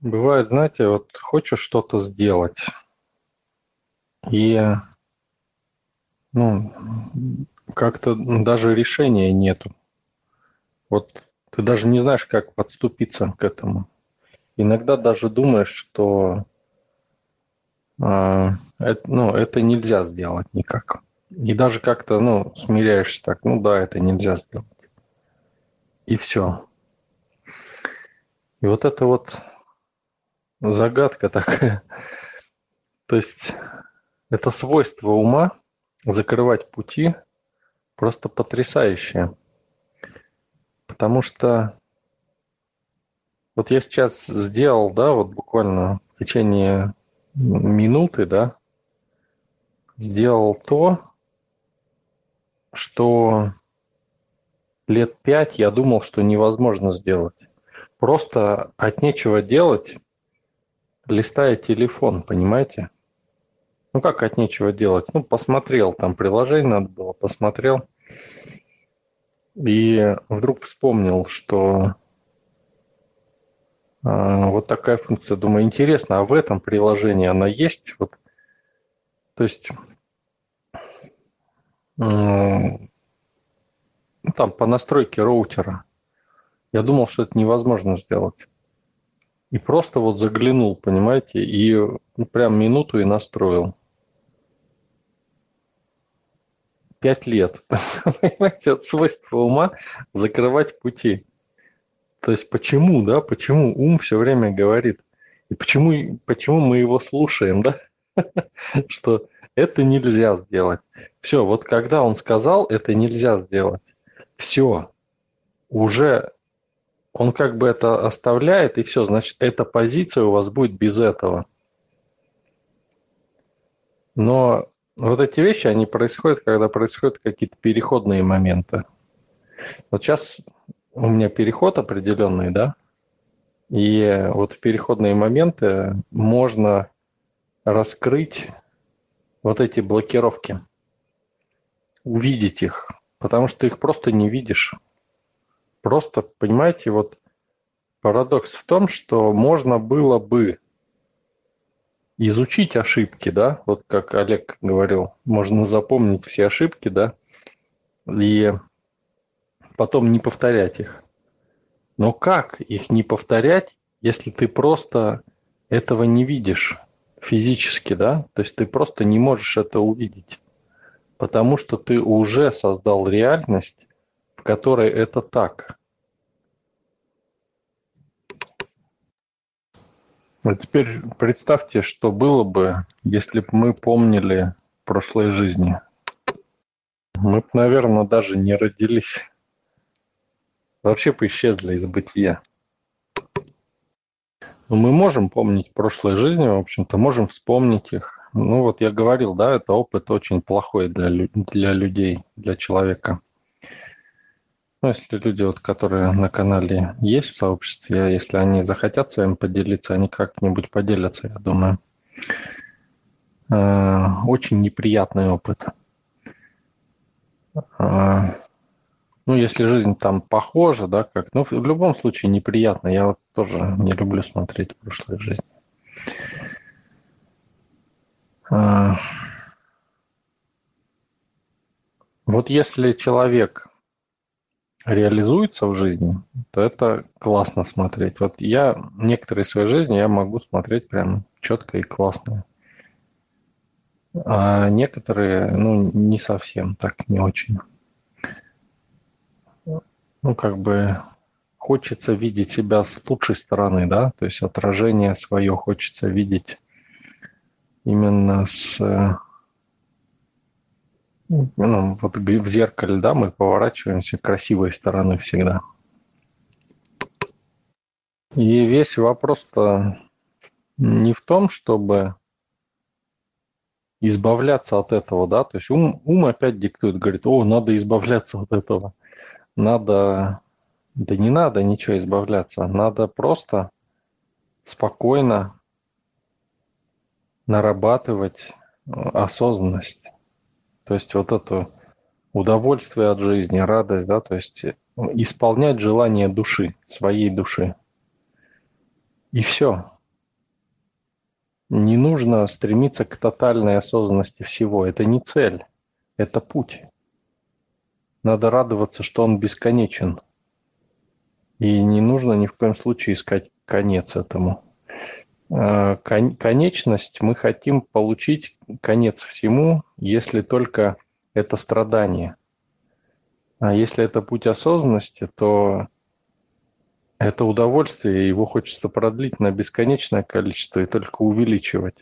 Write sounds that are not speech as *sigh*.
Бывает, знаете, вот хочешь что-то сделать, и ну, как-то даже решения нету. Вот ты даже не знаешь, как подступиться к этому. Иногда даже думаешь, что э, это, ну, это нельзя сделать никак. И даже как-то ну, смиряешься так, ну да, это нельзя сделать. И все. И вот это вот загадка такая. То есть это свойство ума закрывать пути просто потрясающее. Потому что вот я сейчас сделал, да, вот буквально в течение минуты, да, сделал то, что лет пять я думал, что невозможно сделать. Просто от нечего делать листая телефон, понимаете? Ну как от нечего делать? Ну, посмотрел, там приложение надо было, посмотрел. И вдруг вспомнил, что а, вот такая функция. Думаю, интересно, а в этом приложении она есть? Вот, то есть ну, там по настройке роутера. Я думал, что это невозможно сделать. И просто вот заглянул, понимаете, и ну, прям минуту и настроил. Пять лет. *laughs* Понимаете, от свойства ума закрывать пути. То есть почему, да, почему ум все время говорит, и почему, почему мы его слушаем, да, *laughs* что это нельзя сделать. Все, вот когда он сказал, это нельзя сделать, все, уже он как бы это оставляет, и все, значит, эта позиция у вас будет без этого. Но вот эти вещи, они происходят, когда происходят какие-то переходные моменты. Вот сейчас у меня переход определенный, да, и вот в переходные моменты можно раскрыть вот эти блокировки, увидеть их, потому что их просто не видишь. Просто, понимаете, вот парадокс в том, что можно было бы изучить ошибки, да, вот как Олег говорил, можно запомнить все ошибки, да, и потом не повторять их. Но как их не повторять, если ты просто этого не видишь физически, да? То есть ты просто не можешь это увидеть, потому что ты уже создал реальность, в которой это так. А теперь представьте, что было бы, если бы мы помнили прошлой жизни. Мы бы, наверное, даже не родились. Вообще бы исчезли из бытия. Но мы можем помнить прошлой жизни, в общем-то, можем вспомнить их. Ну вот я говорил, да, это опыт очень плохой для, для людей, для человека. Ну, если люди, вот, которые на канале есть в сообществе, если они захотят с вами поделиться, они как-нибудь поделятся, я думаю. Э, очень неприятный опыт. Э, ну, если жизнь там похожа, да, как, ну, в любом случае неприятно. Я вот тоже не люблю смотреть прошлой жизни. Вот если человек реализуется в жизни, то это классно смотреть. Вот я некоторые своей жизни я могу смотреть прям четко и классно. А некоторые, ну, не совсем так, не очень. Ну, как бы хочется видеть себя с лучшей стороны, да, то есть отражение свое хочется видеть именно с ну, вот в зеркале, да, мы поворачиваемся красивой стороны всегда. И весь вопрос-то не в том, чтобы избавляться от этого, да, то есть ум, ум опять диктует, говорит, о, надо избавляться от этого, надо, да не надо ничего избавляться, надо просто спокойно нарабатывать осознанность. То есть вот это удовольствие от жизни, радость, да, то есть исполнять желание души, своей души. И все. Не нужно стремиться к тотальной осознанности всего. Это не цель, это путь. Надо радоваться, что он бесконечен. И не нужно ни в коем случае искать конец этому. А, конечность мы хотим получить конец всему, если только это страдание. А если это путь осознанности, то это удовольствие, его хочется продлить на бесконечное количество и только увеличивать.